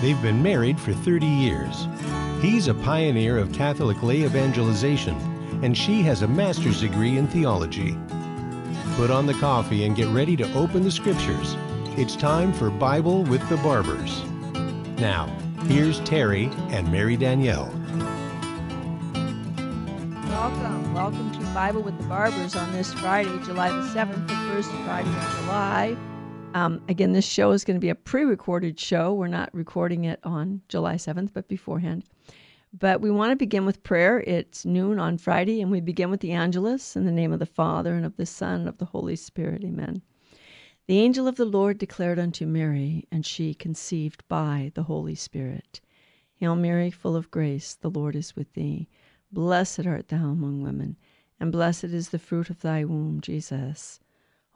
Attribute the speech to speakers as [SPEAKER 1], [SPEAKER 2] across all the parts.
[SPEAKER 1] They've been married for 30 years. He's a pioneer of Catholic lay evangelization, and she has a master's degree in theology. Put on the coffee and get ready to open the scriptures. It's time for Bible with the Barbers. Now, here's Terry and Mary Danielle.
[SPEAKER 2] Welcome, welcome to Bible with the Barbers on this Friday, July the 7th, the first Friday of July. Um, again, this show is going to be a pre recorded show. We're not recording it on July 7th, but beforehand. But we want to begin with prayer. It's noon on Friday, and we begin with the Angelus in the name of the Father, and of the Son, and of the Holy Spirit. Amen. The angel of the Lord declared unto Mary, and she conceived by the Holy Spirit. Hail Mary, full of grace, the Lord is with thee. Blessed art thou among women, and blessed is the fruit of thy womb, Jesus.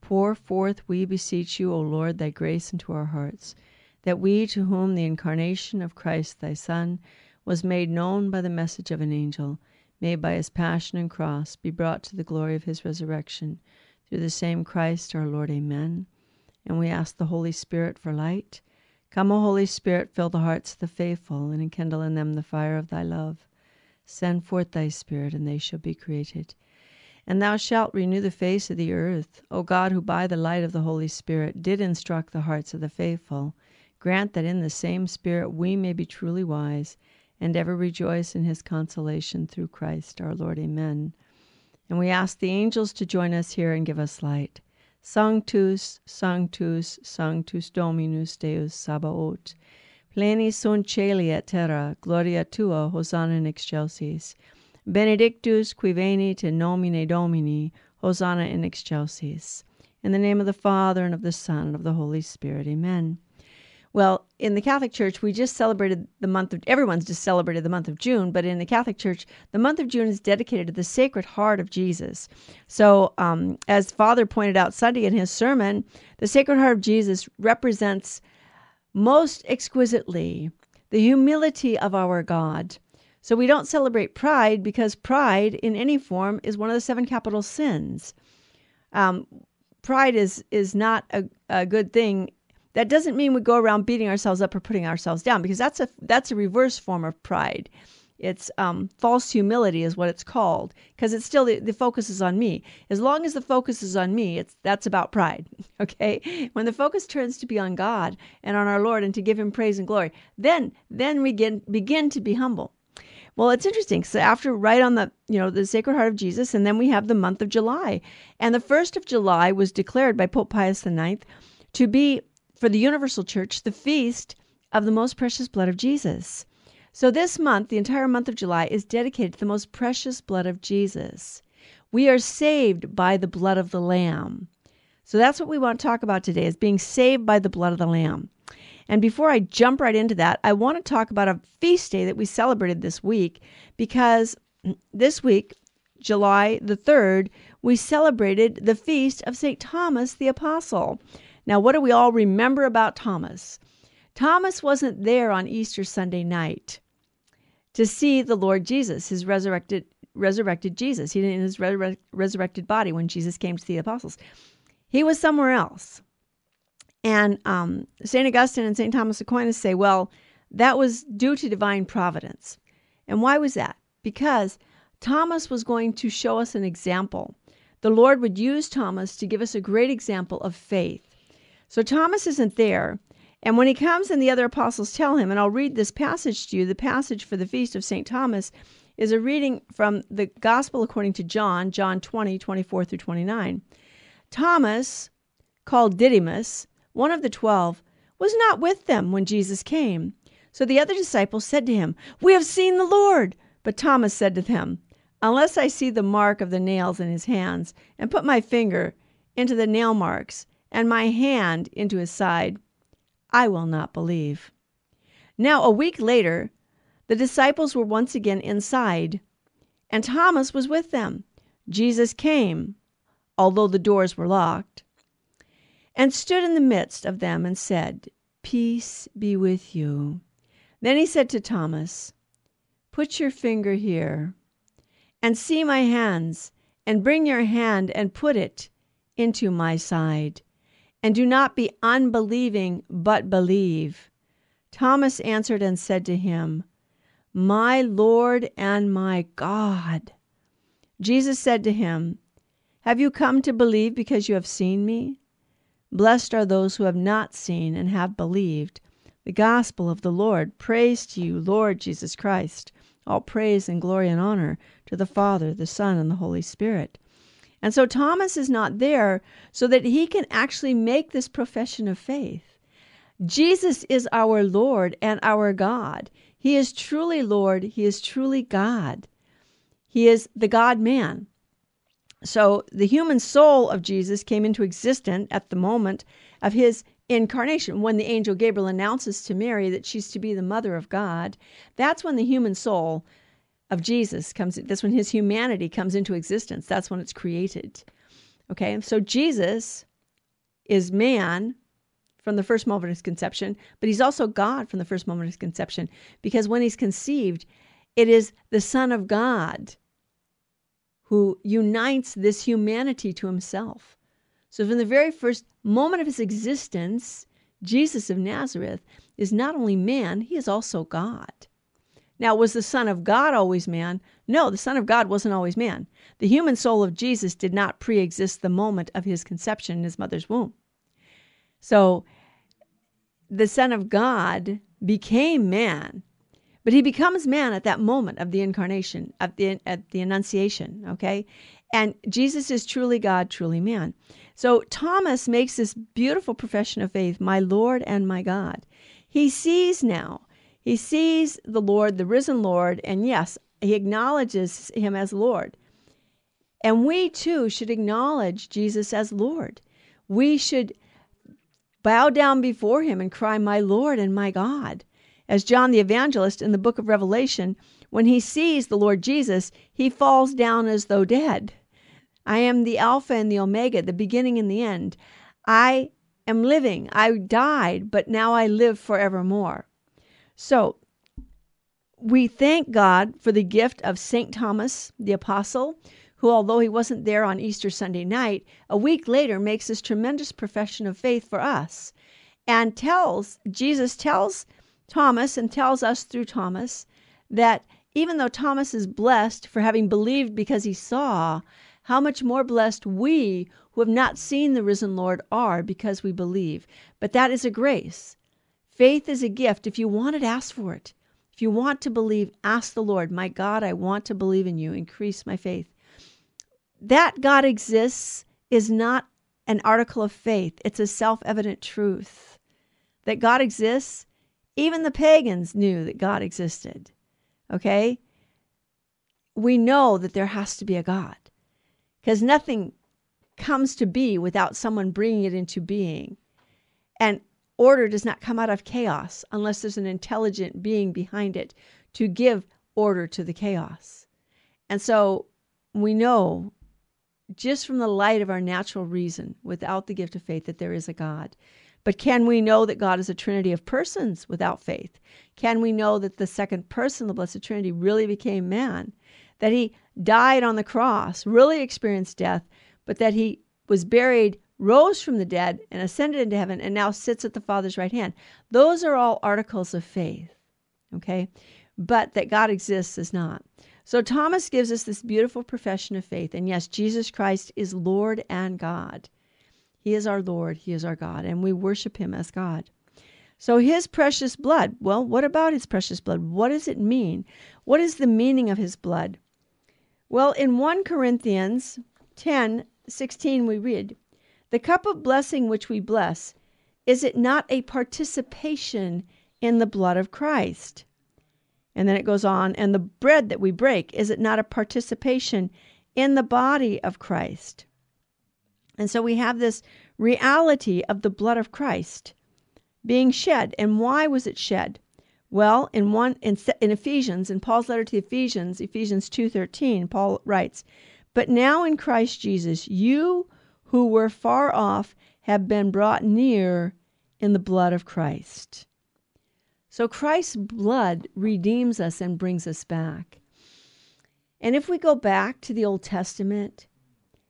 [SPEAKER 2] Pour forth, we beseech you, O Lord, thy grace into our hearts, that we, to whom the incarnation of Christ thy Son was made known by the message of an angel, may by his passion and cross be brought to the glory of his resurrection, through the same Christ our Lord. Amen. And we ask the Holy Spirit for light. Come, O Holy Spirit, fill the hearts of the faithful, and enkindle in them the fire of thy love. Send forth thy Spirit, and they shall be created and thou shalt renew the face of the earth. O God, who by the light of the Holy Spirit did instruct the hearts of the faithful, grant that in the same Spirit we may be truly wise, and ever rejoice in his consolation through Christ our Lord. Amen. And we ask the angels to join us here and give us light. Sanctus, Sanctus, Sanctus Dominus Deus Sabaoth. Pleni sunt celi et terra, gloria tua, Hosanna in excelsis. Benedictus qui venit in nomine Domini, Hosanna in excelsis. In the name of the Father, and of the Son, and of the Holy Spirit. Amen. Well, in the Catholic Church, we just celebrated the month of, everyone's just celebrated the month of June, but in the Catholic Church, the month of June is dedicated to the Sacred Heart of Jesus. So, um, as Father pointed out Sunday in his sermon, the Sacred Heart of Jesus represents most exquisitely the humility of our God so we don't celebrate pride because pride in any form is one of the seven capital sins. Um, pride is is not a, a good thing. That doesn't mean we go around beating ourselves up or putting ourselves down because that's a that's a reverse form of pride. It's um, false humility is what it's called because it's still the, the focus is on me. As long as the focus is on me, it's that's about pride. Okay, when the focus turns to be on God and on our Lord and to give Him praise and glory, then then we begin begin to be humble. Well, it's interesting. So after right on the, you know, the Sacred Heart of Jesus, and then we have the month of July. And the first of July was declared by Pope Pius IX to be for the Universal Church the feast of the most precious blood of Jesus. So this month, the entire month of July, is dedicated to the most precious blood of Jesus. We are saved by the blood of the Lamb. So that's what we want to talk about today is being saved by the blood of the Lamb. And before I jump right into that, I want to talk about a feast day that we celebrated this week because this week, July the 3rd, we celebrated the feast of St. Thomas the Apostle. Now, what do we all remember about Thomas? Thomas wasn't there on Easter Sunday night to see the Lord Jesus, his resurrected resurrected Jesus. He didn't in his resurrected body when Jesus came to the apostles. He was somewhere else. And um, St. Augustine and St. Thomas Aquinas say, well, that was due to divine providence. And why was that? Because Thomas was going to show us an example. The Lord would use Thomas to give us a great example of faith. So Thomas isn't there. And when he comes and the other apostles tell him, and I'll read this passage to you, the passage for the feast of St. Thomas is a reading from the Gospel according to John, John 20, 24 through 29. Thomas, called Didymus, one of the twelve, was not with them when Jesus came. So the other disciples said to him, We have seen the Lord. But Thomas said to them, Unless I see the mark of the nails in his hands, and put my finger into the nail marks, and my hand into his side, I will not believe. Now, a week later, the disciples were once again inside, and Thomas was with them. Jesus came, although the doors were locked, and stood in the midst of them and said, Peace be with you. Then he said to Thomas, Put your finger here, and see my hands, and bring your hand and put it into my side. And do not be unbelieving, but believe. Thomas answered and said to him, My Lord and my God. Jesus said to him, Have you come to believe because you have seen me? Blessed are those who have not seen and have believed. The gospel of the Lord. Praise to you, Lord Jesus Christ. All praise and glory and honor to the Father, the Son, and the Holy Spirit. And so Thomas is not there so that he can actually make this profession of faith. Jesus is our Lord and our God. He is truly Lord, He is truly God. He is the God man. So the human soul of Jesus came into existence at the moment of his incarnation. When the angel Gabriel announces to Mary that she's to be the mother of God, that's when the human soul of Jesus comes that's when his humanity comes into existence. That's when it's created. Okay? So Jesus is man from the first moment of his conception, but he's also God from the first moment of his conception because when he's conceived, it is the Son of God who unites this humanity to himself. So, from the very first moment of his existence, Jesus of Nazareth is not only man, he is also God. Now, was the Son of God always man? No, the Son of God wasn't always man. The human soul of Jesus did not pre exist the moment of his conception in his mother's womb. So, the Son of God became man, but he becomes man at that moment of the incarnation, at the, at the Annunciation, okay? And Jesus is truly God, truly man. So, Thomas makes this beautiful profession of faith, my Lord and my God. He sees now he sees the Lord, the risen Lord, and yes, he acknowledges him as Lord. And we too should acknowledge Jesus as Lord. We should bow down before him and cry, My Lord and my God. As John the Evangelist in the book of Revelation, when he sees the Lord Jesus, he falls down as though dead. I am the Alpha and the Omega, the beginning and the end. I am living. I died, but now I live forevermore. So we thank God for the gift of St. Thomas the Apostle, who, although he wasn't there on Easter Sunday night, a week later makes this tremendous profession of faith for us and tells, Jesus tells Thomas and tells us through Thomas that even though Thomas is blessed for having believed because he saw, how much more blessed we who have not seen the risen Lord are because we believe. But that is a grace. Faith is a gift. If you want it, ask for it. If you want to believe, ask the Lord, My God, I want to believe in you. Increase my faith. That God exists is not an article of faith, it's a self evident truth. That God exists, even the pagans knew that God existed. Okay? We know that there has to be a God because nothing comes to be without someone bringing it into being. And Order does not come out of chaos unless there's an intelligent being behind it to give order to the chaos. And so we know just from the light of our natural reason, without the gift of faith, that there is a God. But can we know that God is a trinity of persons without faith? Can we know that the second person the Blessed Trinity really became man? That he died on the cross, really experienced death, but that he was buried rose from the dead and ascended into heaven and now sits at the Father's right hand. Those are all articles of faith. Okay? But that God exists is not. So Thomas gives us this beautiful profession of faith. And yes, Jesus Christ is Lord and God. He is our Lord, He is our God, and we worship Him as God. So his precious blood, well, what about his precious blood? What does it mean? What is the meaning of his blood? Well, in 1 Corinthians 10 16, we read, The cup of blessing which we bless, is it not a participation in the blood of Christ? And then it goes on, and the bread that we break, is it not a participation in the body of Christ? And so we have this reality of the blood of Christ being shed. And why was it shed? Well, in one in, in Ephesians, in Paul's letter to the Ephesians, Ephesians 2:13, Paul writes, "But now in Christ Jesus, you who were far off have been brought near in the blood of Christ." So Christ's blood redeems us and brings us back. And if we go back to the Old Testament,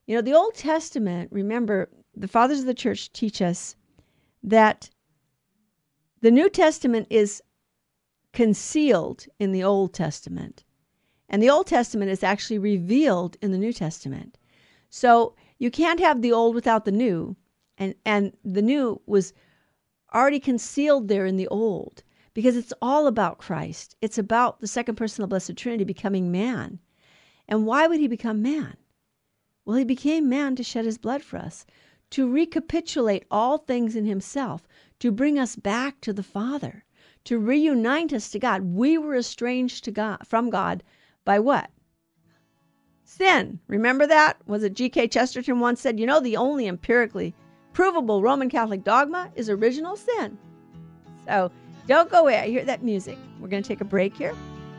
[SPEAKER 2] you know, the Old Testament, remember, the fathers of the church teach us that the New Testament is concealed in the Old Testament, and the Old Testament is actually revealed in the New Testament. So you can't have the old without the new, and, and the new was already concealed there in the old because it's all about Christ. It's about the second person of the Blessed Trinity becoming man. And why would he become man? Well, he became man to shed his blood for us, to recapitulate all things in himself, to bring us back to the Father, to reunite us to God. We were estranged to God from God by what? Sin. Remember that? Was it G.K. Chesterton once said, you know, the only empirically provable Roman Catholic dogma is original sin. So don't go away. I hear that music. We're going to take a break here.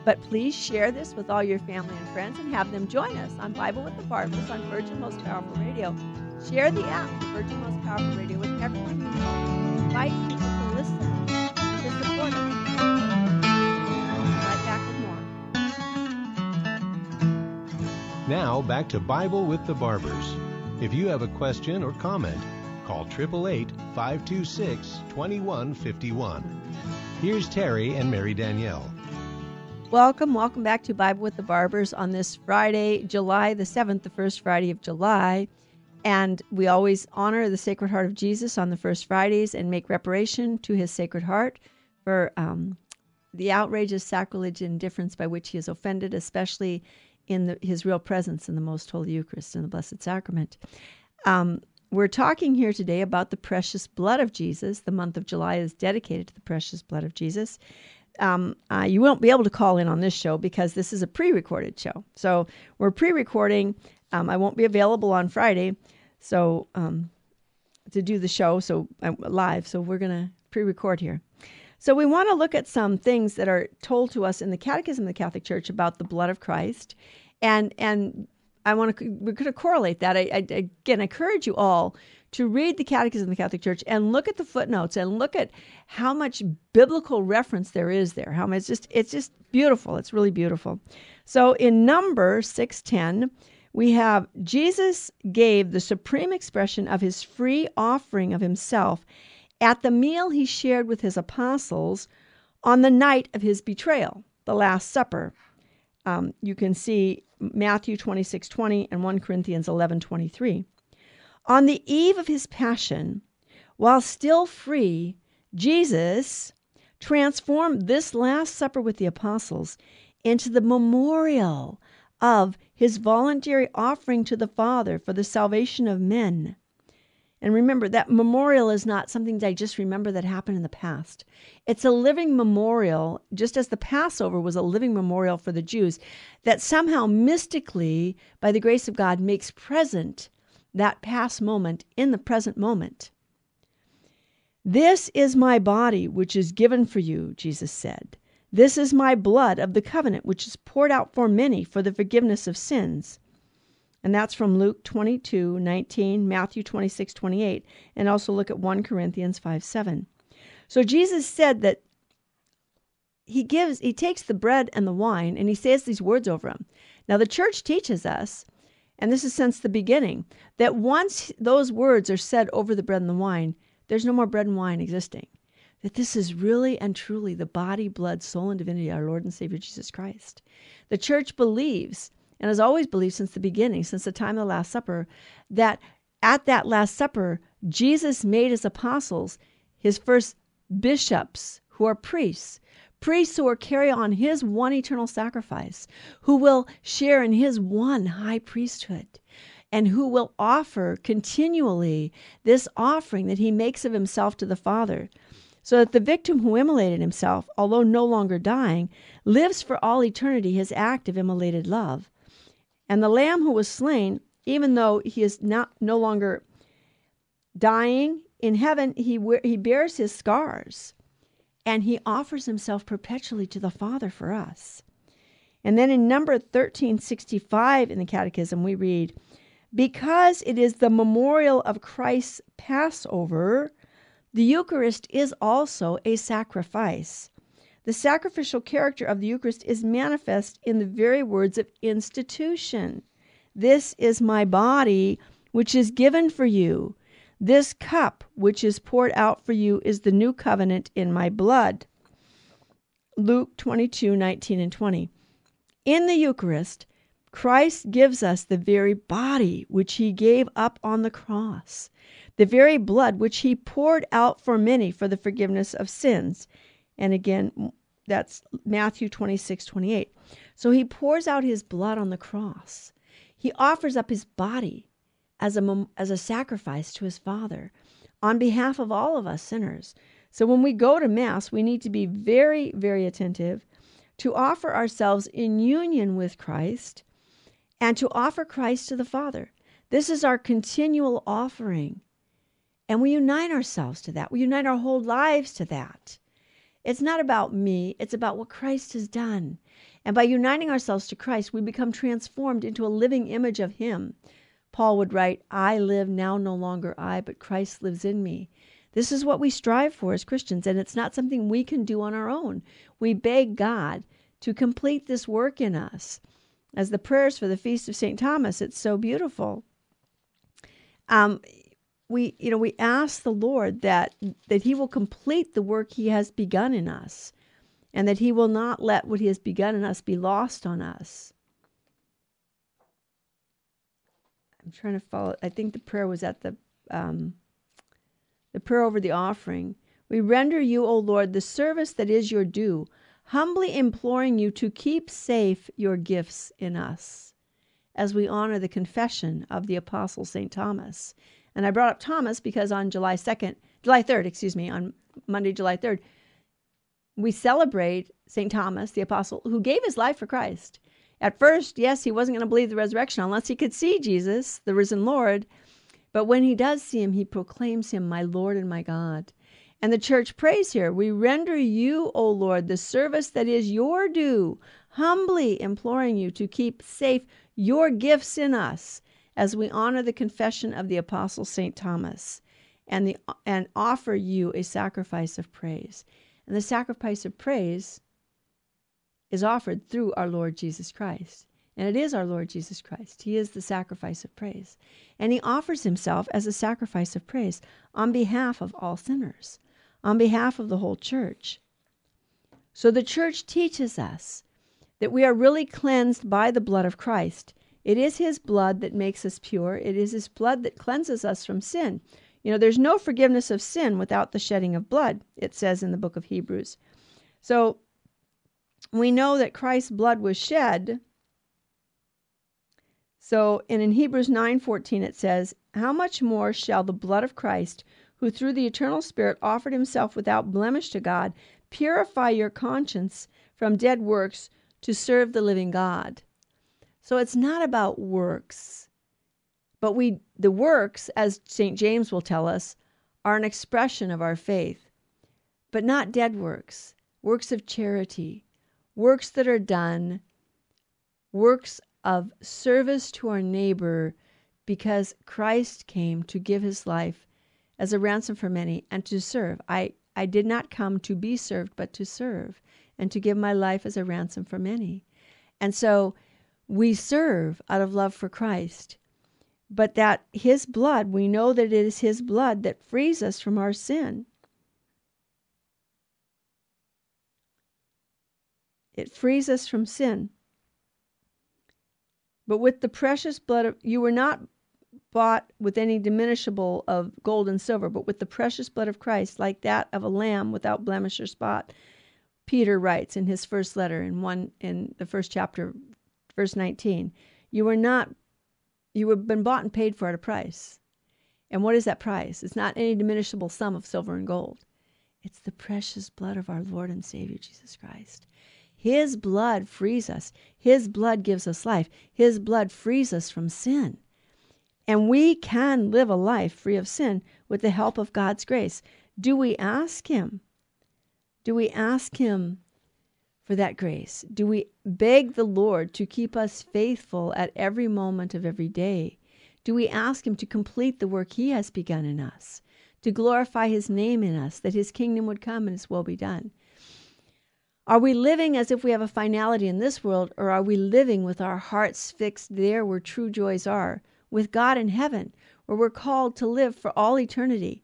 [SPEAKER 2] But please share this with all your family and friends and have them join us on Bible with the Barbers on Virgin Most Powerful Radio. Share the app, Virgin Most Powerful Radio, with everyone you know. Invite people to listen, to support us. Right back with
[SPEAKER 1] more. Now back to Bible with the Barbers. If you have a question or comment, call 888 526 2151. Here's Terry and Mary Danielle.
[SPEAKER 2] Welcome, welcome back to Bible with the Barbers on this Friday, July the 7th, the first Friday of July. And we always honor the Sacred Heart of Jesus on the first Fridays and make reparation to his Sacred Heart for um, the outrageous sacrilege and indifference by which he is offended, especially in the, his real presence in the Most Holy Eucharist and the Blessed Sacrament. Um, we're talking here today about the precious blood of Jesus. The month of July is dedicated to the precious blood of Jesus. Um, uh, you won't be able to call in on this show because this is a pre recorded show. So we're pre recording um, I won't be available on Friday, so um, to do the show, so uh, live. So we're gonna pre-record here. So we want to look at some things that are told to us in the Catechism of the Catholic Church about the blood of Christ, and and I want to we're going to correlate that. I, I again encourage you all to read the Catechism of the Catholic Church and look at the footnotes and look at how much biblical reference there is there. How much it's just it's just beautiful. It's really beautiful. So in number six ten we have Jesus gave the supreme expression of his free offering of himself at the meal he shared with his apostles on the night of his betrayal, the Last Supper. Um, you can see Matthew 26 20 and 1 Corinthians 11 23. On the eve of his passion, while still free, Jesus transformed this Last Supper with the apostles into the memorial of his voluntary offering to the Father for the salvation of men. And remember, that memorial is not something that I just remember that happened in the past. It's a living memorial, just as the Passover was a living memorial for the Jews, that somehow mystically, by the grace of God, makes present that past moment in the present moment. This is my body, which is given for you, Jesus said. This is my blood of the covenant, which is poured out for many for the forgiveness of sins. And that's from Luke 22, 19, Matthew 26, 28, and also look at 1 Corinthians 5, 7. So Jesus said that he gives, he takes the bread and the wine and he says these words over them. Now, the church teaches us, and this is since the beginning, that once those words are said over the bread and the wine, there's no more bread and wine existing that this is really and truly the body, blood, soul, and divinity of our Lord and Savior Jesus Christ. The church believes, and has always believed since the beginning, since the time of the Last Supper, that at that Last Supper, Jesus made his apostles his first bishops who are priests, priests who will carry on his one eternal sacrifice, who will share in his one high priesthood, and who will offer continually this offering that he makes of himself to the Father, so that the victim who immolated himself, although no longer dying, lives for all eternity his act of immolated love. And the lamb who was slain, even though he is not no longer dying in heaven, he he bears his scars and he offers himself perpetually to the Father for us. And then in number 1365 in the Catechism, we read, Because it is the memorial of Christ's Passover, the Eucharist is also a sacrifice. The sacrificial character of the Eucharist is manifest in the very words of institution. This is my body, which is given for you. This cup which is poured out for you is the new covenant in my blood. Luke 22 19 and 20. In the Eucharist, Christ gives us the very body which he gave up on the cross, the very blood which he poured out for many for the forgiveness of sins. And again, that's Matthew 26 28. So he pours out his blood on the cross. He offers up his body as a, as a sacrifice to his Father on behalf of all of us sinners. So when we go to Mass, we need to be very, very attentive to offer ourselves in union with Christ and to offer Christ to the Father. This is our continual offering. And we unite ourselves to that. We unite our whole lives to that. It's not about me, it's about what Christ has done. And by uniting ourselves to Christ, we become transformed into a living image of Him. Paul would write, I live now no longer I, but Christ lives in me. This is what we strive for as Christians, and it's not something we can do on our own. We beg God to complete this work in us. As the prayers for the feast of St. Thomas, it's so beautiful. Um, we, you know, we ask the Lord that that He will complete the work He has begun in us, and that He will not let what He has begun in us be lost on us. I'm trying to follow. I think the prayer was at the um, the prayer over the offering. We render you, O Lord, the service that is your due, humbly imploring you to keep safe your gifts in us, as we honor the confession of the Apostle St. Thomas. And I brought up Thomas because on July 2nd, July 3rd, excuse me, on Monday, July 3rd, we celebrate St. Thomas, the Apostle, who gave his life for Christ. At first, yes, he wasn't going to believe the resurrection unless he could see Jesus, the risen Lord. But when he does see him, he proclaims him my Lord and my God. And the church prays here We render you, O Lord, the service that is your due, humbly imploring you to keep safe your gifts in us as we honor the confession of the Apostle St. Thomas and, the, and offer you a sacrifice of praise. And the sacrifice of praise is offered through our Lord Jesus Christ. And it is our Lord Jesus Christ. He is the sacrifice of praise. And he offers himself as a sacrifice of praise on behalf of all sinners, on behalf of the whole church. So the church teaches us that we are really cleansed by the blood of Christ. It is his blood that makes us pure, it is his blood that cleanses us from sin. You know, there's no forgiveness of sin without the shedding of blood, it says in the book of Hebrews. So we know that Christ's blood was shed. So, and in Hebrews 9:14 it says, "How much more shall the blood of Christ, who through the eternal Spirit offered himself without blemish to God, purify your conscience from dead works to serve the living God?" So it's not about works. But we the works, as St. James will tell us, are an expression of our faith, but not dead works, works of charity, works that are done, works of service to our neighbor, because Christ came to give his life as a ransom for many and to serve. I, I did not come to be served, but to serve and to give my life as a ransom for many. And so we serve out of love for Christ. But that his blood, we know that it is his blood that frees us from our sin. It frees us from sin. But with the precious blood of you were not bought with any diminishable of gold and silver, but with the precious blood of Christ, like that of a lamb without blemish or spot. Peter writes in his first letter in one in the first chapter, verse 19, you were not you have been bought and paid for at a price. And what is that price? It's not any diminishable sum of silver and gold. It's the precious blood of our Lord and Savior Jesus Christ. His blood frees us. His blood gives us life. His blood frees us from sin. And we can live a life free of sin with the help of God's grace. Do we ask Him? Do we ask Him for that grace? Do we beg the Lord to keep us faithful at every moment of every day? Do we ask Him to complete the work He has begun in us, to glorify His name in us, that His kingdom would come and His will be done? Are we living as if we have a finality in this world, or are we living with our hearts fixed there where true joys are, with God in heaven, where we're called to live for all eternity?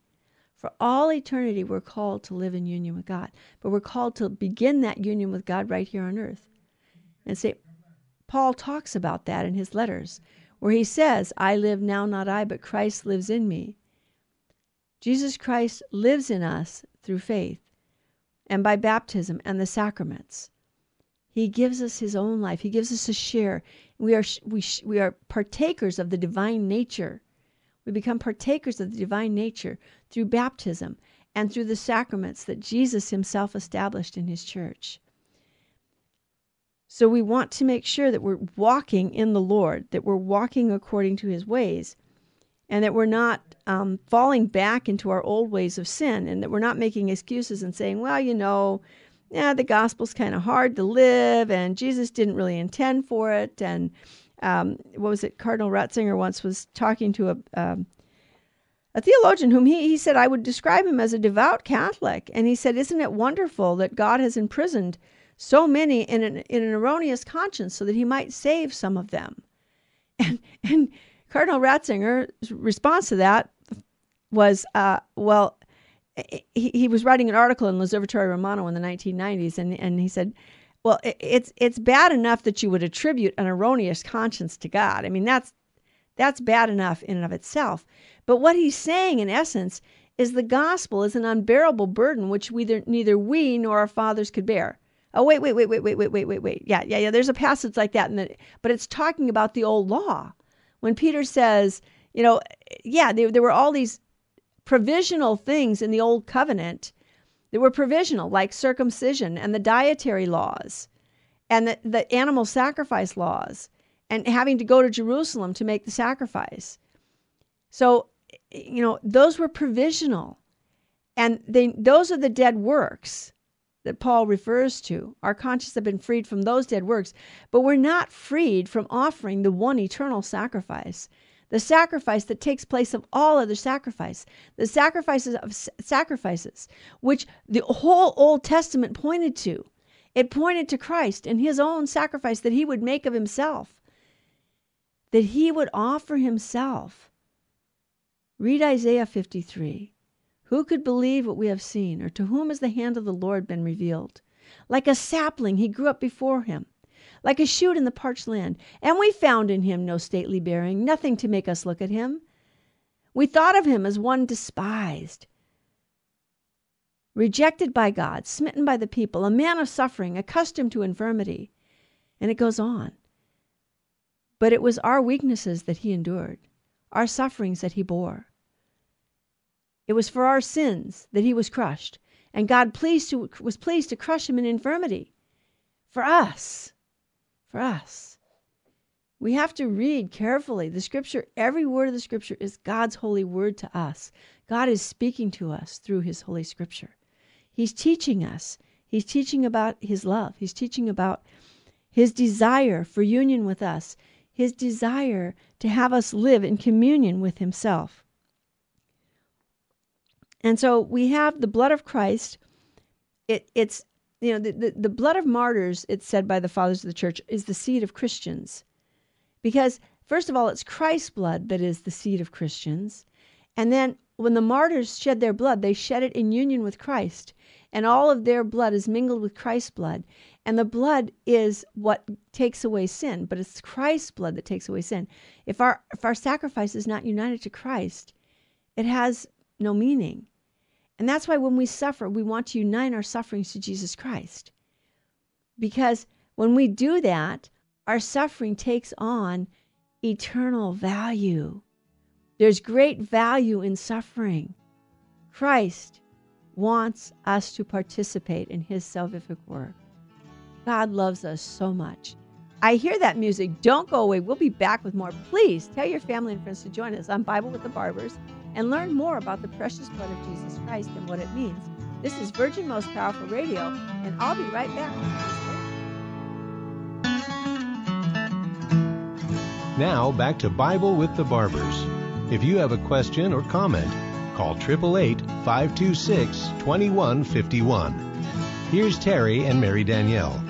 [SPEAKER 2] For all eternity, we're called to live in union with God, but we're called to begin that union with God right here on earth. And say, Paul talks about that in his letters, where he says, I live now, not I, but Christ lives in me. Jesus Christ lives in us through faith and by baptism and the sacraments. He gives us his own life. He gives us a share. We are we we are partakers of the divine nature. We become partakers of the divine nature through baptism and through the sacraments that Jesus himself established in his church. So we want to make sure that we're walking in the Lord, that we're walking according to his ways, and that we're not um, falling back into our old ways of sin and that we're not making excuses and saying, well, you know, yeah, the gospel's kind of hard to live and Jesus didn't really intend for it. And um, what was it? Cardinal Ratzinger once was talking to a, um, a theologian whom he, he said, I would describe him as a devout Catholic. And he said, Isn't it wonderful that God has imprisoned so many in an, in an erroneous conscience so that he might save some of them? And, and Cardinal Ratzinger's response to that was, uh, well, he, he was writing an article in L'Osservatore Romano in the 1990s, and, and he said, well, it, it's it's bad enough that you would attribute an erroneous conscience to God. I mean, that's that's bad enough in and of itself. But what he's saying, in essence, is the gospel is an unbearable burden which neither neither we nor our fathers could bear. Oh wait, wait, wait, wait, wait, wait, wait, wait, wait. Yeah, yeah, yeah. There's a passage like that, in the, but it's talking about the old law. When Peter says, you know, yeah, there, there were all these provisional things in the old covenant that were provisional, like circumcision and the dietary laws and the, the animal sacrifice laws and having to go to Jerusalem to make the sacrifice. So, you know, those were provisional. And they, those are the dead works that Paul refers to. Our conscience have been freed from those dead works, but we're not freed from offering the one eternal sacrifice the sacrifice that takes place of all other sacrifice, the sacrifices of sacrifices, which the whole Old Testament pointed to. It pointed to Christ and his own sacrifice that he would make of himself, that he would offer himself. Read Isaiah 53. Who could believe what we have seen, or to whom has the hand of the Lord been revealed? Like a sapling, he grew up before him like a shoot in the parched land. And we found in him no stately bearing, nothing to make us look at him. We thought of him as one despised, rejected by God, smitten by the people, a man of suffering, accustomed to infirmity. And it goes on. But it was our weaknesses that he endured, our sufferings that he bore. It was for our sins that he was crushed, and God was pleased to crush him in infirmity. For us, for us. We have to read carefully. The scripture, every word of the scripture is God's holy word to us. God is speaking to us through his holy scripture. He's teaching us. He's teaching about his love. He's teaching about his desire for union with us, his desire to have us live in communion with himself. And so we have the blood of Christ. It, it's you know, the, the, the blood of martyrs, it's said by the fathers of the church, is the seed of Christians. Because, first of all, it's Christ's blood that is the seed of Christians. And then when the martyrs shed their blood, they shed it in union with Christ, and all of their blood is mingled with Christ's blood. And the blood is what takes away sin, but it's Christ's blood that takes away sin. If our if our sacrifice is not united to Christ, it has no meaning. And that's why when we suffer, we want to unite our sufferings to Jesus Christ. Because when we do that, our suffering takes on eternal value. There's great value in suffering. Christ wants us to participate in his salvific work. God loves us so much. I hear that music. Don't go away. We'll be back with more. Please tell your family and friends to join us on Bible with the Barbers and learn more about the precious blood of Jesus Christ and what it means. This is Virgin Most Powerful Radio, and I'll be right back.
[SPEAKER 1] Now, back to Bible with the Barbers. If you have a question or comment, call 888 526 2151. Here's Terry and Mary Danielle.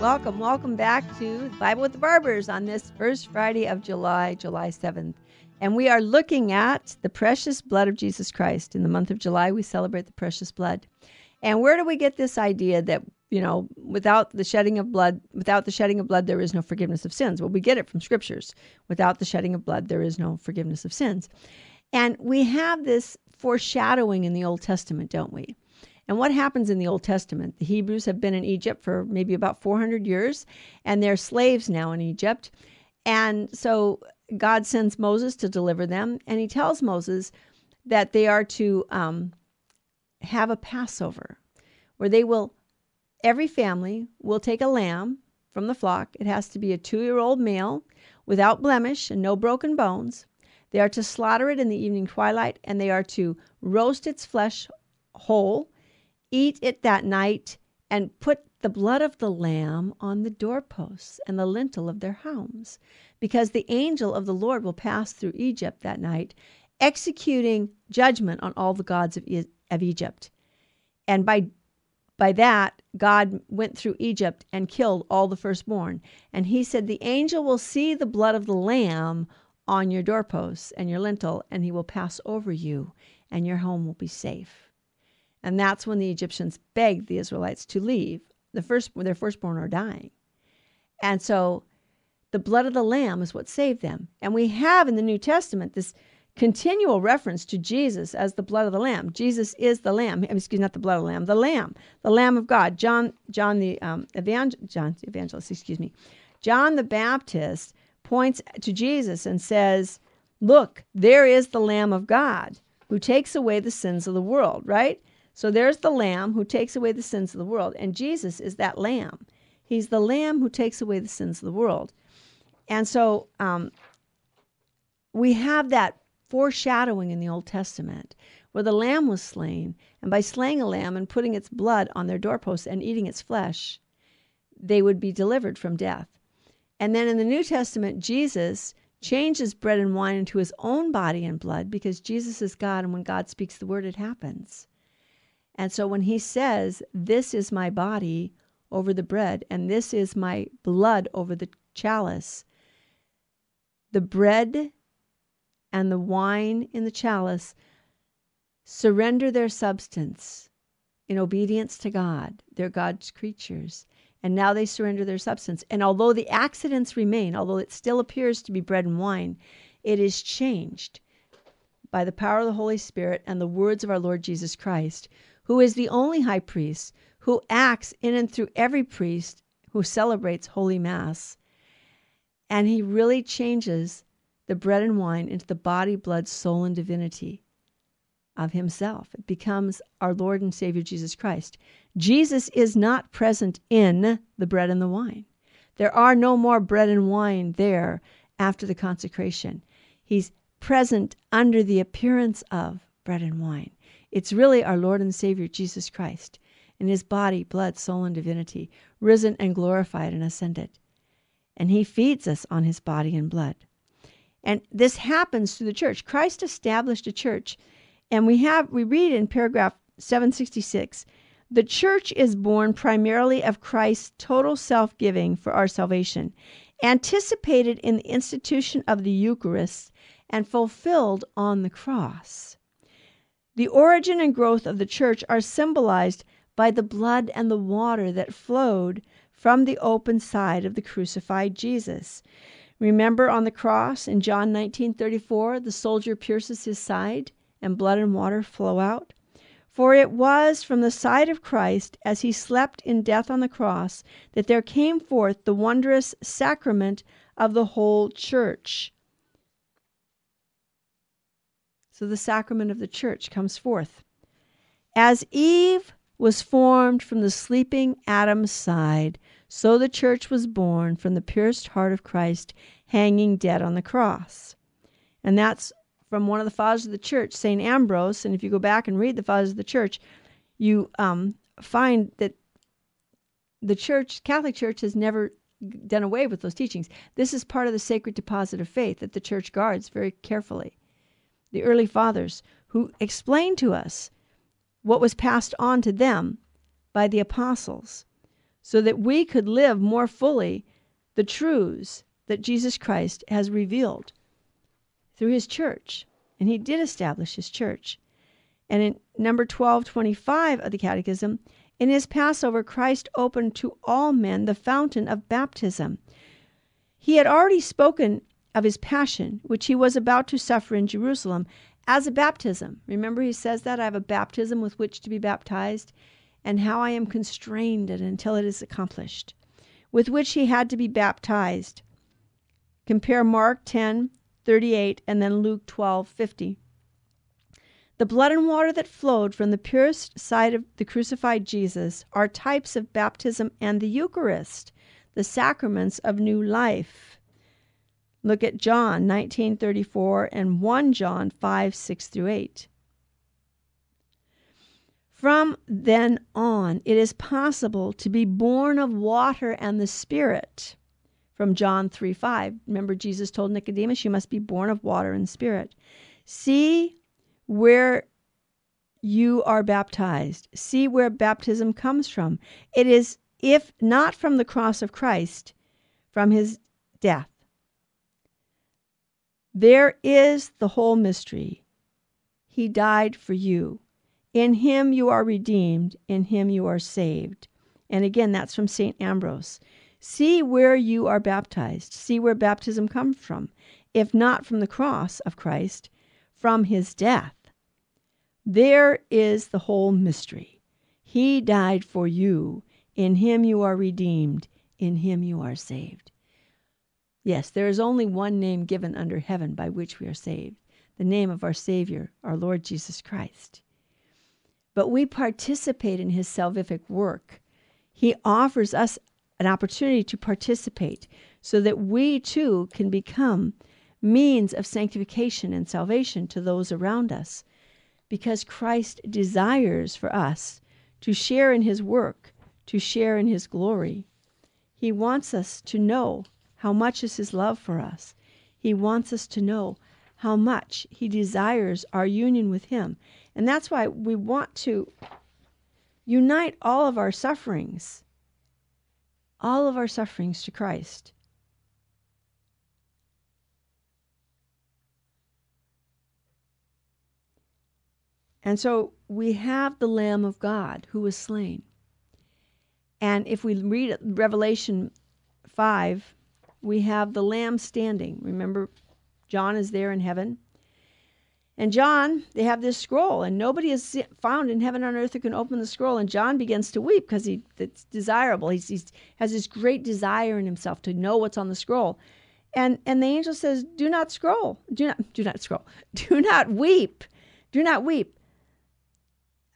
[SPEAKER 2] Welcome, welcome back to Bible with the Barbers on this first Friday of July, July 7th. And we are looking at the precious blood of Jesus Christ. In the month of July, we celebrate the precious blood. And where do we get this idea that, you know, without the shedding of blood, without the shedding of blood, there is no forgiveness of sins? Well, we get it from scriptures. Without the shedding of blood, there is no forgiveness of sins. And we have this foreshadowing in the Old Testament, don't we? And what happens in the Old Testament? The Hebrews have been in Egypt for maybe about 400 years, and they're slaves now in Egypt. And so God sends Moses to deliver them, and he tells Moses that they are to um, have a Passover where they will, every family will take a lamb from the flock. It has to be a two year old male without blemish and no broken bones. They are to slaughter it in the evening twilight, and they are to roast its flesh whole, eat it that night, and put the blood of the lamb on the doorposts and the lintel of their homes, because the angel of the Lord will pass through Egypt that night, executing judgment on all the gods of, e- of Egypt. And by by that, God went through Egypt and killed all the firstborn. And he said, The angel will see the blood of the lamb on your doorposts and your lintel, and he will pass over you, and your home will be safe. And that's when the Egyptians begged the Israelites to leave the first their firstborn are dying. And so the blood of the lamb is what saved them. And we have in the New Testament this continual reference to Jesus as the blood of the lamb. Jesus is the lamb. Excuse me, not the blood of the lamb, the lamb, the lamb of God. John, John the um, evangel- John the evangelist, excuse me, John the Baptist points to Jesus and says, "Look, there is the Lamb of God who takes away the sins of the world." Right? So there's the Lamb who takes away the sins of the world, and Jesus is that Lamb. He's the Lamb who takes away the sins of the world. And so um, we have that foreshadowing in the Old Testament where the lamb was slain, and by slaying a lamb and putting its blood on their doorposts and eating its flesh, they would be delivered from death. And then in the New Testament, Jesus changes bread and wine into his own body and blood because Jesus is God, and when God speaks the word, it happens. And so when he says, This is my body over the bread, and this is my blood over the chalice, the bread and the wine in the chalice surrender their substance in obedience to God. They're God's creatures. And now they surrender their substance. And although the accidents remain, although it still appears to be bread and wine, it is changed by the power of the Holy Spirit and the words of our Lord Jesus Christ, who is the only high priest who acts in and through every priest who celebrates Holy Mass. And he really changes the bread and wine into the body, blood, soul, and divinity of himself. It becomes our Lord and Savior Jesus Christ. Jesus is not present in the bread and the wine. There are no more bread and wine there after the consecration. He's present under the appearance of bread and wine. It's really our Lord and Savior Jesus Christ in his body, blood, soul, and divinity, risen and glorified and ascended. And he feeds us on his body and blood. And this happens through the church. Christ established a church. And we have we read in paragraph 766, the church is born primarily of Christ's total self-giving for our salvation, anticipated in the institution of the Eucharist and fulfilled on the cross. The origin and growth of the church are symbolized by the blood and the water that flowed from the open side of the crucified Jesus. Remember on the cross in John 19:34, the soldier pierces his side and blood and water flow out? For it was from the side of Christ as he slept in death on the cross that there came forth the wondrous sacrament of the whole church. So the sacrament of the church comes forth. As Eve was formed from the sleeping Adam's side, so the church was born from the pierced heart of Christ hanging dead on the cross. And that's from one of the fathers of the church, St. Ambrose. And if you go back and read the fathers of the church, you um, find that the church, Catholic Church, has never done away with those teachings. This is part of the sacred deposit of faith that the church guards very carefully the early fathers, who explained to us what was passed on to them by the apostles, so that we could live more fully the truths that Jesus Christ has revealed through his church. And he did establish his church. And in number 1225 of the Catechism, in his Passover, Christ opened to all men the fountain of baptism. He had already spoken of his passion, which he was about to suffer in Jerusalem, as a baptism. Remember, he says that I have a baptism with which to be baptized, and how I am constrained until it is accomplished, with which he had to be baptized. Compare Mark 10 38 and then Luke 12 50. The blood and water that flowed from the purest side of the crucified Jesus are types of baptism and the Eucharist, the sacraments of new life. Look at John 19:34 and 1 John 5 6 through 8. From then on, it is possible to be born of water and the Spirit. From John 3 5. Remember, Jesus told Nicodemus, You must be born of water and spirit. See where you are baptized. See where baptism comes from. It is, if not from the cross of Christ, from his death. There is the whole mystery. He died for you. In him you are redeemed, in him you are saved. And again, that's from St. Ambrose. See where you are baptized. See where baptism comes from. If not from the cross of Christ, from his death. There is the whole mystery. He died for you. In him you are redeemed. In him you are saved. Yes, there is only one name given under heaven by which we are saved the name of our Savior, our Lord Jesus Christ. But we participate in his salvific work. He offers us an opportunity to participate so that we too can become means of sanctification and salvation to those around us. Because Christ desires for us to share in his work, to share in his glory. He wants us to know how much is His love for us. He wants us to know how much He desires our union with Him. And that's why we want to unite all of our sufferings, all of our sufferings to Christ. And so we have the Lamb of God who was slain. And if we read Revelation 5, we have the Lamb standing. Remember, John is there in heaven. And John, they have this scroll, and nobody is found in heaven on earth who can open the scroll. And John begins to weep because he it's desirable. He has this great desire in himself to know what's on the scroll. And and the angel says, "Do not scroll. Do not do not scroll. Do not weep. Do not weep.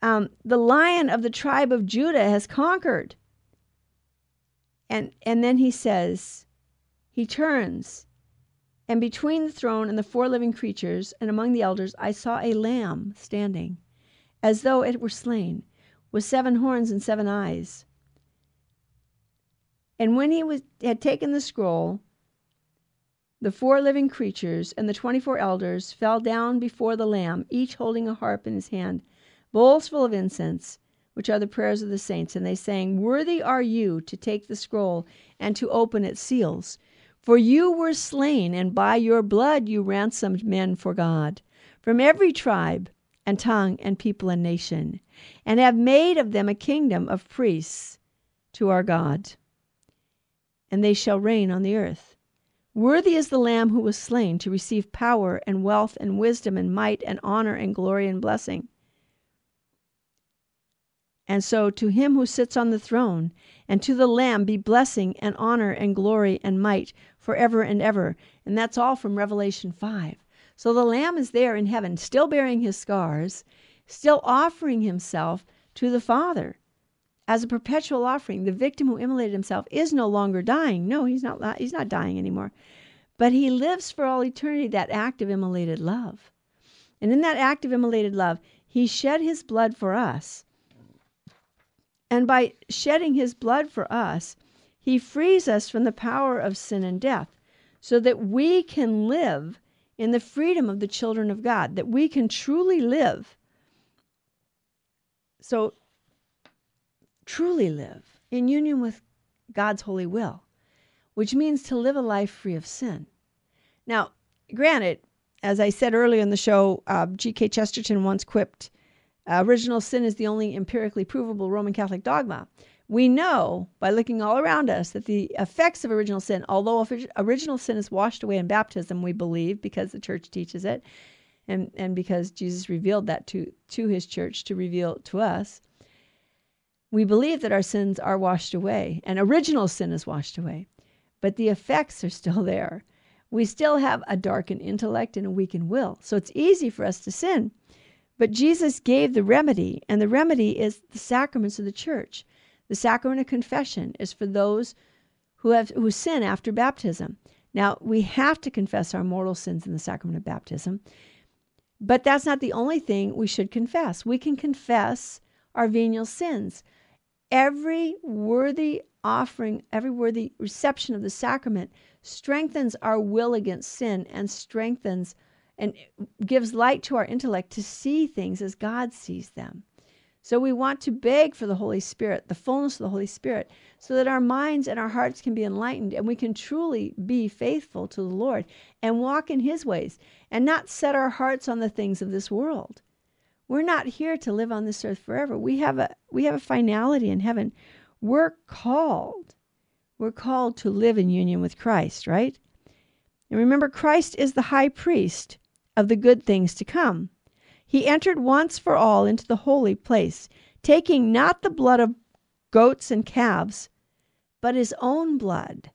[SPEAKER 2] Um, the lion of the tribe of Judah has conquered." And and then he says, he turns, and between the throne and the four living creatures and among the elders I saw a lamb standing, as though it were slain, with seven horns and seven eyes. And when he was, had taken the scroll, the four living creatures and the twenty four elders fell down before the Lamb, each holding a harp in his hand, bowls full of incense, which are the prayers of the saints. And they sang, Worthy are you to take the scroll and to open its seals. For you were slain, and by your blood you ransomed men for God from every tribe and tongue and people and nation, and have made of them a kingdom of priests to our God. And they shall reign on the earth. Worthy is the Lamb who was slain to receive power and wealth and wisdom and might and honor and glory and blessing. And so to him who sits on the throne and to the Lamb be blessing and honor and glory and might forever and ever. And that's all from Revelation 5. So the Lamb is there in heaven, still bearing his scars, still offering himself to the Father as a perpetual offering. The victim who immolated himself is no longer dying. No, he's not he's not dying anymore. But he lives for all eternity that act of immolated love. And in that act of immolated love, he shed his blood for us. And by shedding his blood for us, he frees us from the power of sin and death so that we can live in the freedom of the children of God, that we can truly live. So truly live in union with God's holy will, which means to live a life free of sin. Now, granted, as I said earlier in the show, uh, G.K. Chesterton once quipped, uh, original sin is the only empirically provable Roman Catholic dogma. We know by looking all around us that the effects of original sin, although original sin is washed away in baptism, we believe because the church teaches it, and, and because Jesus revealed that to, to his church to reveal to us, we believe that our sins are washed away and original sin is washed away, but the effects are still there. We still have a darkened intellect and a weakened will. So it's easy for us to sin. But Jesus gave the remedy, and the remedy is the sacraments of the church. The sacrament of confession is for those who have who sin after baptism. Now, we have to confess our mortal sins in the sacrament of baptism. But that's not the only thing we should confess. We can confess our venial sins every worthy offering, every worthy reception of the sacrament strengthens our will against sin and strengthens and gives light to our intellect to see things as God sees them. So we want to beg for the Holy Spirit, the fullness of the Holy Spirit, so that our minds and our hearts can be enlightened and we can truly be faithful to the Lord and walk in His ways and not set our hearts on the things of this world. We're not here to live on this earth forever. We have a we have a finality in heaven. We're called. We're called to live in union with Christ, right? And remember Christ is the high priest of the good things to come. He entered once for all into the holy place, taking not the blood of goats and calves, but his own blood,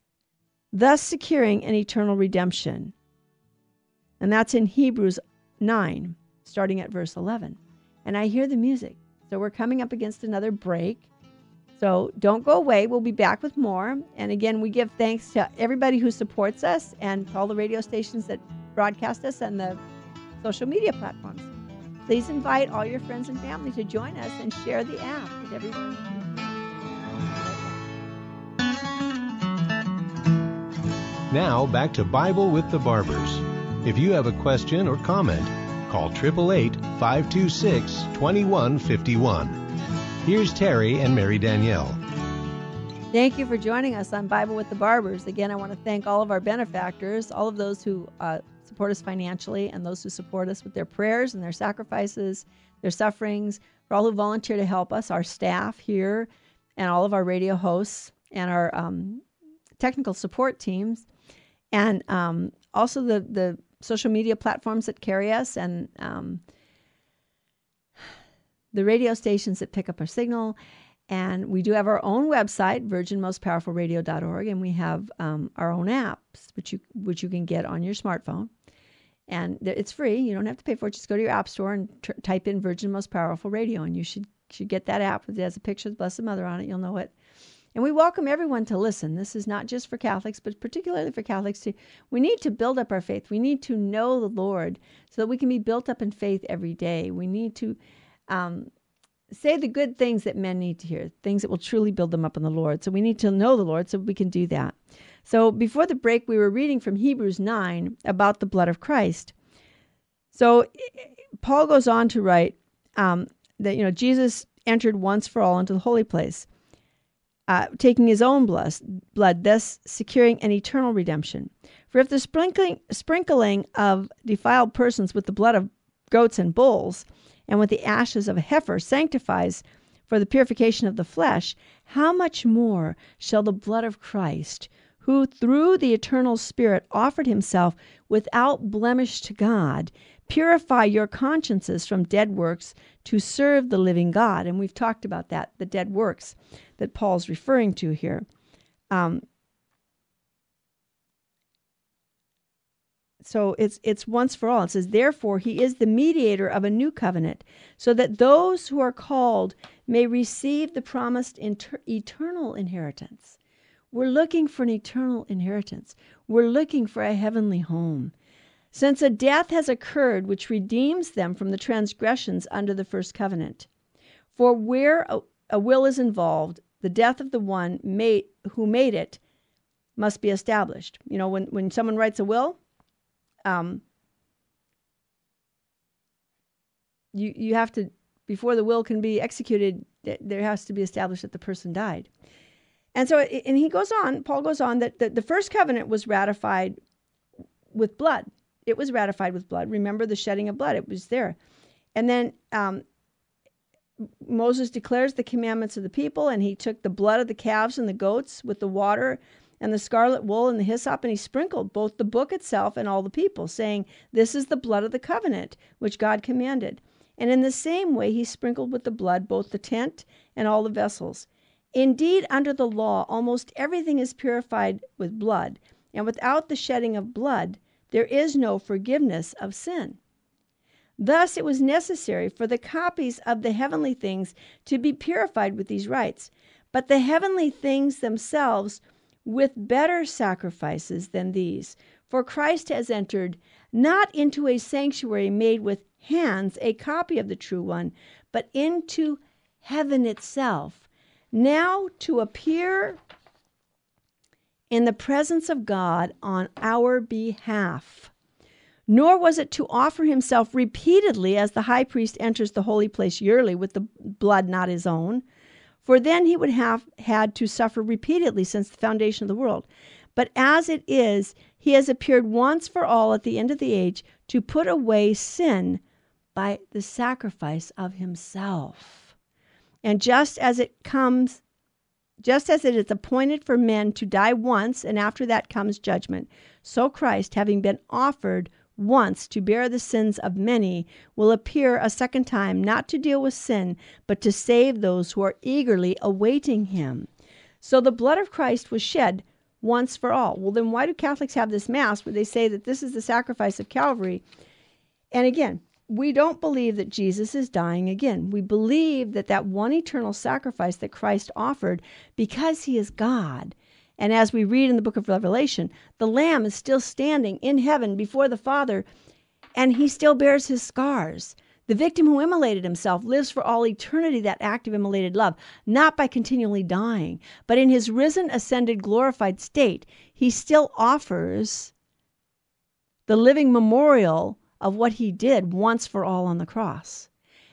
[SPEAKER 2] thus securing an eternal redemption. And that's in Hebrews 9, starting at verse 11 and I hear the music. So we're coming up against another break. So don't go away. We'll be back with more. And again, we give thanks to everybody who supports us and all the radio stations that broadcast us and the social media platforms. Please invite all your friends and family to join us and share the app with everyone.
[SPEAKER 1] Now back to Bible with the Barbers. If you have a question or comment, Call 888 526 2151. Here's Terry and Mary Danielle.
[SPEAKER 2] Thank you for joining us on Bible with the Barbers. Again, I want to thank all of our benefactors, all of those who uh, support us financially, and those who support us with their prayers and their sacrifices, their sufferings, for all who volunteer to help us, our staff here, and all of our radio hosts, and our um, technical support teams, and um, also the, the social media platforms that carry us and um, the radio stations that pick up our signal. And we do have our own website, virginmostpowerfulradio.org, and we have um, our own apps, which you which you can get on your smartphone. And it's free; you don't have to pay for it. Just go to your app store and t- type in "Virgin Most Powerful Radio," and you should should get that app. It has a picture of the Blessed Mother on it. You'll know it. And we welcome everyone to listen. This is not just for Catholics, but particularly for Catholics. We need to build up our faith. We need to know the Lord so that we can be built up in faith every day. We need to um, say the good things that men need to hear, things that will truly build them up in the Lord. So we need to know the Lord so we can do that. So before the break, we were reading from Hebrews 9 about the blood of Christ. So Paul goes on to write um, that, you know, Jesus entered once for all into the holy place uh, taking his own blood, thus securing an eternal redemption. For if the sprinkling, sprinkling of defiled persons with the blood of goats and bulls, and with the ashes of a heifer sanctifies for the purification of the flesh, how much more shall the blood of Christ, who through the eternal Spirit offered himself without blemish to God, purify your consciences from dead works to serve the living God? And we've talked about that, the dead works that Paul's referring to here. Um, so it's it's once for all. It says, therefore, he is the mediator of a new covenant, so that those who are called may receive the promised inter- eternal inheritance. We're looking for an eternal inheritance. We're looking for a heavenly home. Since a death has occurred which redeems them from the transgressions under the first covenant. For where a, a will is involved, the death of the one made, who made it must be established. You know, when, when someone writes a will, um, you you have to before the will can be executed there has to be established that the person died. And so and he goes on paul goes on that the, the first covenant was ratified with blood. It was ratified with blood. Remember the shedding of blood. It was there. And then um, moses declares the commandments of the people and he took the blood of the calves and the goats with the water and the scarlet wool and the hyssop, and he sprinkled both the book itself and all the people, saying, This is the blood of the covenant which God commanded. And in the same way he sprinkled with the blood both the tent and all the vessels. Indeed, under the law, almost everything is purified with blood, and without the shedding of blood, there is no forgiveness of sin. Thus, it was necessary for the copies of the heavenly things to be purified with these rites. But the heavenly things themselves with better sacrifices than these. For Christ has entered not into a sanctuary made with hands, a copy of the true one, but into heaven itself, now to appear in the presence of God on our behalf. Nor was it to offer himself repeatedly as the high priest enters the holy place yearly with the blood not his own for then he would have had to suffer repeatedly since the foundation of the world. But as it is, he has appeared once for all at the end of the age to put away sin by the sacrifice of himself. And just as it comes just as it is appointed for men to die once and after that comes judgment, so Christ, having been offered once to bear the sins of many, will appear a second time, not to deal with sin, but to save those who are eagerly awaiting him. So the blood of Christ was shed once for all. Well, then why do Catholics have this Mass where they say that this is the sacrifice of Calvary? And again, we don't believe that Jesus is dying again. We believe that that one eternal sacrifice that Christ offered, because he is God, and as we read in the book of Revelation, the Lamb is still standing in heaven before the Father, and he still bears his scars. The victim who immolated himself lives for all eternity that act of immolated love, not by continually dying, but in his risen, ascended, glorified state, he still offers the living memorial of what he did once for all on the cross.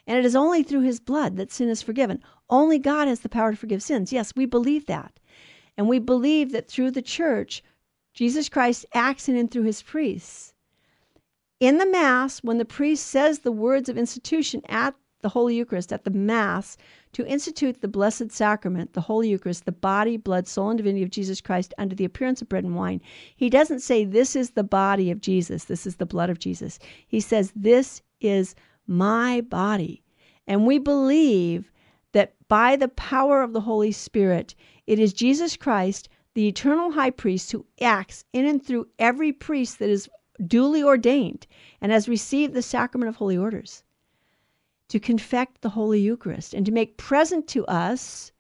[SPEAKER 2] And it is only through his blood that sin is forgiven. Only God has the power to forgive sins. Yes, we believe that. And we believe that through the church, Jesus Christ acts in and through his priests. In the Mass, when the priest says the words of institution at the Holy Eucharist, at the Mass, to institute the Blessed Sacrament, the Holy Eucharist, the body, blood, soul, and divinity of Jesus Christ under the appearance of bread and wine, he doesn't say, This is the body of Jesus, this is the blood of Jesus. He says, This is my body. And we believe that by the power of the Holy Spirit, it is Jesus Christ, the eternal high priest, who acts in and through every priest that is duly ordained and has received the sacrament of holy orders to confect the Holy Eucharist and to make present to us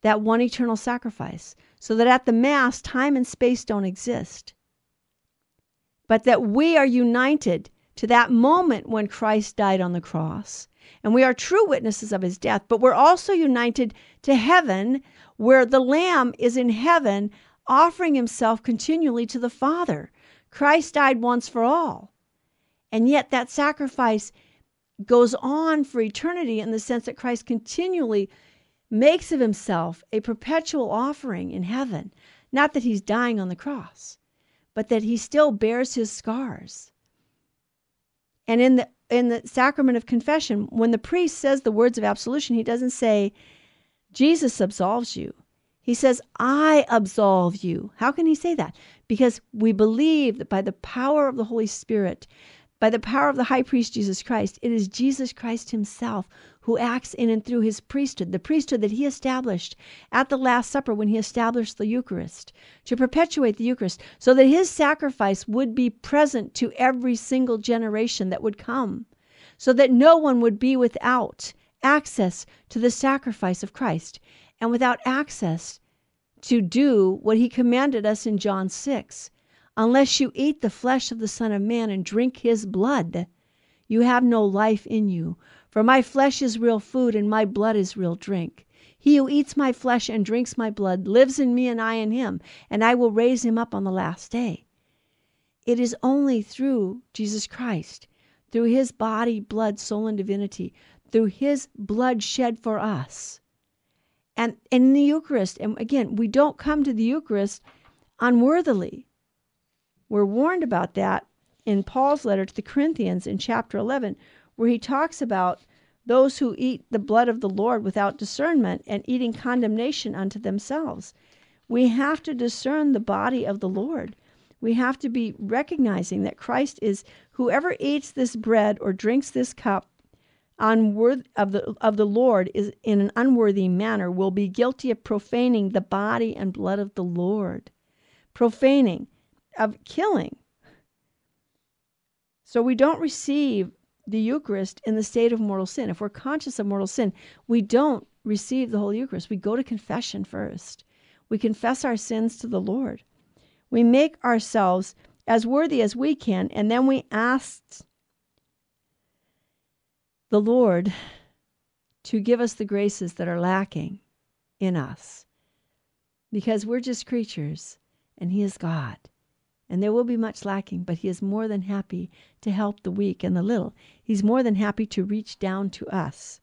[SPEAKER 2] that one eternal sacrifice, so that at the Mass, time and space don't exist, but that we are united to that moment when Christ died on the cross. And we are true witnesses of his death, but we're also united to heaven where the Lamb is in heaven offering himself continually to the Father. Christ died once for all. And yet that sacrifice goes on for eternity in the sense that Christ continually makes of himself a perpetual offering in heaven. Not that he's dying on the cross, but that he still bears his scars. And in the in the sacrament of confession, when the priest says the words of absolution, he doesn't say, Jesus absolves you. He says, I absolve you. How can he say that? Because we believe that by the power of the Holy Spirit, by the power of the high priest Jesus Christ, it is Jesus Christ himself who acts in and through his priesthood, the priesthood that he established at the Last Supper when he established the Eucharist, to perpetuate the Eucharist, so that his sacrifice would be present to every single generation that would come, so that no one would be without access to the sacrifice of Christ and without access to do what he commanded us in John 6 Unless you eat the flesh of the Son of Man and drink his blood, you have no life in you. For my flesh is real food, and my blood is real drink. He who eats my flesh and drinks my blood lives in me, and I in him, and I will raise him up on the last day. It is only through Jesus Christ, through his body, blood, soul, and divinity, through his blood shed for us. And, in the Eucharist, and again, we don't come to the Eucharist unworthily. We're warned about that in Paul's letter to the Corinthians in chapter 11, where he talks about those who eat the blood of the Lord without discernment and eating condemnation unto themselves. We have to discern the body of the Lord. We have to be recognizing that Christ is whoever eats this bread or drinks this cup unworthy of the of the Lord is in an unworthy manner will be guilty of profaning the body and blood of the Lord. Profaning of killing. So we don't receive the Eucharist in the state of mortal sin. If we're conscious of mortal sin, we don't receive the Holy Eucharist. We go to confession first. We confess our sins to the Lord. We make ourselves as worthy as we can, and then we ask the Lord to give us the graces that are lacking in us. Because we're just creatures and He is God and there will be much lacking, but he is more than happy to help the weak and the little. He's more than happy to reach down to us.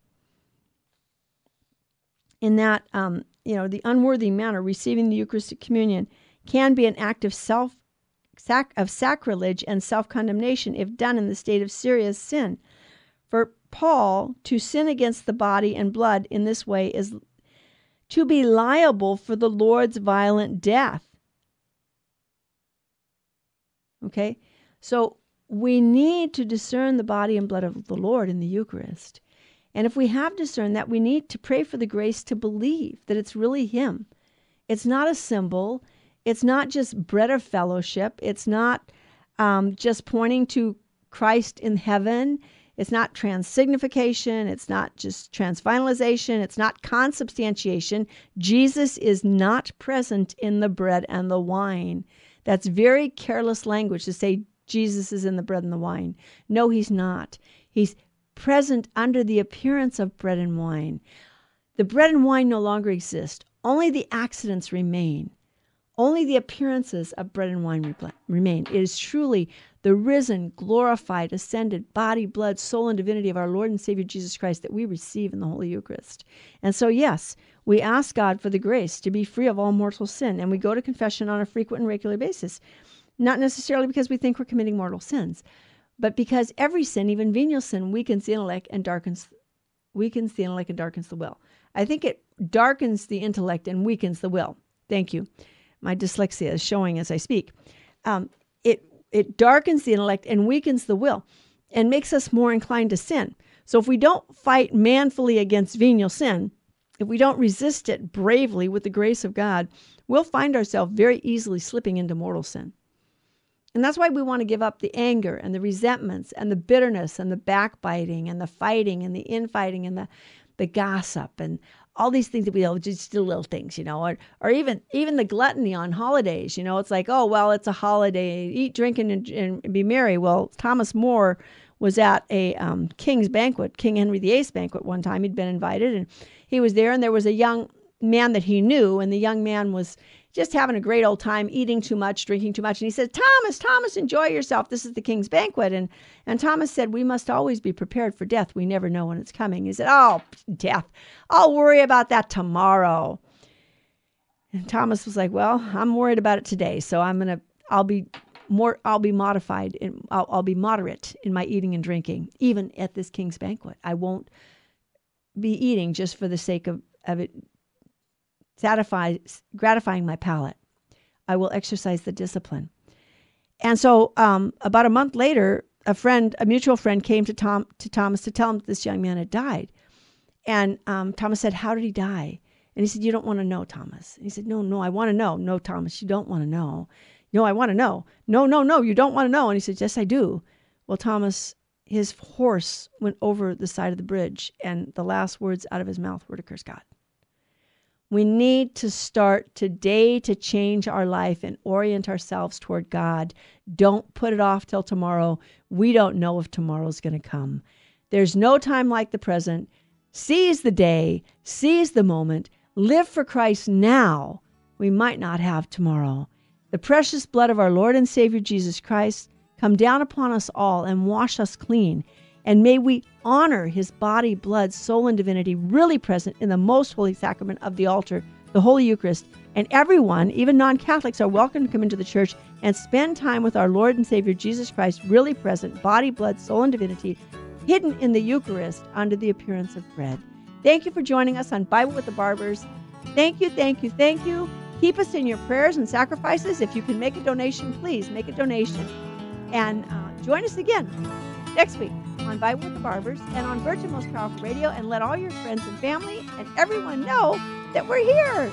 [SPEAKER 2] In that, um, you know, the unworthy manner, receiving the Eucharistic communion can be an act of self sac- of sacrilege and self condemnation if done in the state of serious sin. For Paul, to sin against the body and blood in this way is to be liable for the Lord's violent death. Okay? So we need to discern the body and blood of the Lord in the Eucharist. And if we have discerned that, we need to pray for the grace to believe that it's really Him. It's not a symbol. It's not just bread of fellowship. It's not um, just pointing to Christ in heaven. It's not transsignification. It's not just transfinalization. It's not consubstantiation. Jesus is not present in the bread and the wine. That's very careless language to say Jesus is in the bread and the wine. No, he's not. He's present under the appearance of bread and wine. The bread and wine no longer exist. Only the accidents remain. Only the appearances of bread and wine remain. It is truly the risen, glorified, ascended body, blood, soul, and divinity of our Lord and Savior Jesus Christ that we receive in the Holy Eucharist. And so, yes, we ask God for the grace to be free of all mortal sin, and we go to confession on a frequent and regular basis. Not necessarily because we think we're committing mortal sins, but because every sin, even venial sin, weakens the intellect and darkens weakens the intellect and darkens the will. I think it darkens the intellect and weakens the will. Thank you my dyslexia is showing as I speak. Um, it it darkens the intellect and weakens the will, and makes us more inclined to sin. So if we don't fight manfully against venial sin, if we don't resist it bravely with the grace of God, we'll find ourselves very easily slipping into mortal sin. And that's why we want to give up the anger and the resentments and the bitterness and the backbiting and the fighting and the infighting and the, the gossip and all these things that we do, just do little things, you know, or, or even even the gluttony on holidays. You know, it's like, oh well, it's a holiday, eat, drink, and, and be merry. Well, Thomas More was at a um, king's banquet, King Henry VIII's banquet one time. He'd been invited, and he was there, and there was a young man that he knew, and the young man was just having a great old time, eating too much, drinking too much. And he said, Thomas, Thomas, enjoy yourself. This is the king's banquet. And, and Thomas said, We must always be prepared for death. We never know when it's coming. He said, Oh, death. I'll worry about that tomorrow. And Thomas was like, Well, I'm worried about it today. So I'm going to, I'll be more, I'll be modified and I'll, I'll be moderate in my eating and drinking, even at this king's banquet. I won't be eating just for the sake of, of it satisfy, gratifying my palate. I will exercise the discipline. And so, um, about a month later, a friend, a mutual friend, came to Tom to Thomas to tell him that this young man had died. And um, Thomas said, "How did he die?" And he said, "You don't want to know, Thomas." And he said, "No, no, I want to know." No, Thomas, you don't want to know. No, I want to know. No, no, no, you don't want to know. And he said, Yes, I do. Well, Thomas, his horse went over the side of the bridge, and the last words out of his mouth were to curse God. We need to start today to change our life and orient ourselves toward God. Don't put it off till tomorrow. We don't know if tomorrow's going to come. There's no time like the present. Seize the day, seize the moment, live for Christ now. We might not have tomorrow. The precious blood of our Lord and Savior Jesus Christ come down upon us all and wash us clean. And may we honor his body, blood, soul, and divinity really present in the most holy sacrament of the altar, the Holy Eucharist. And everyone, even non Catholics, are welcome to come into the church and spend time with our Lord and Savior Jesus Christ, really present, body, blood, soul, and divinity, hidden in the Eucharist under the appearance of bread. Thank you for joining us on Bible with the Barbers. Thank you, thank you, thank you. Keep us in your prayers and sacrifices. If you can make a donation, please make a donation. And uh, join us again next week on Bible with the Barbers and on Virgin Most Powerful Radio. And let all your friends and family and everyone know that we're here.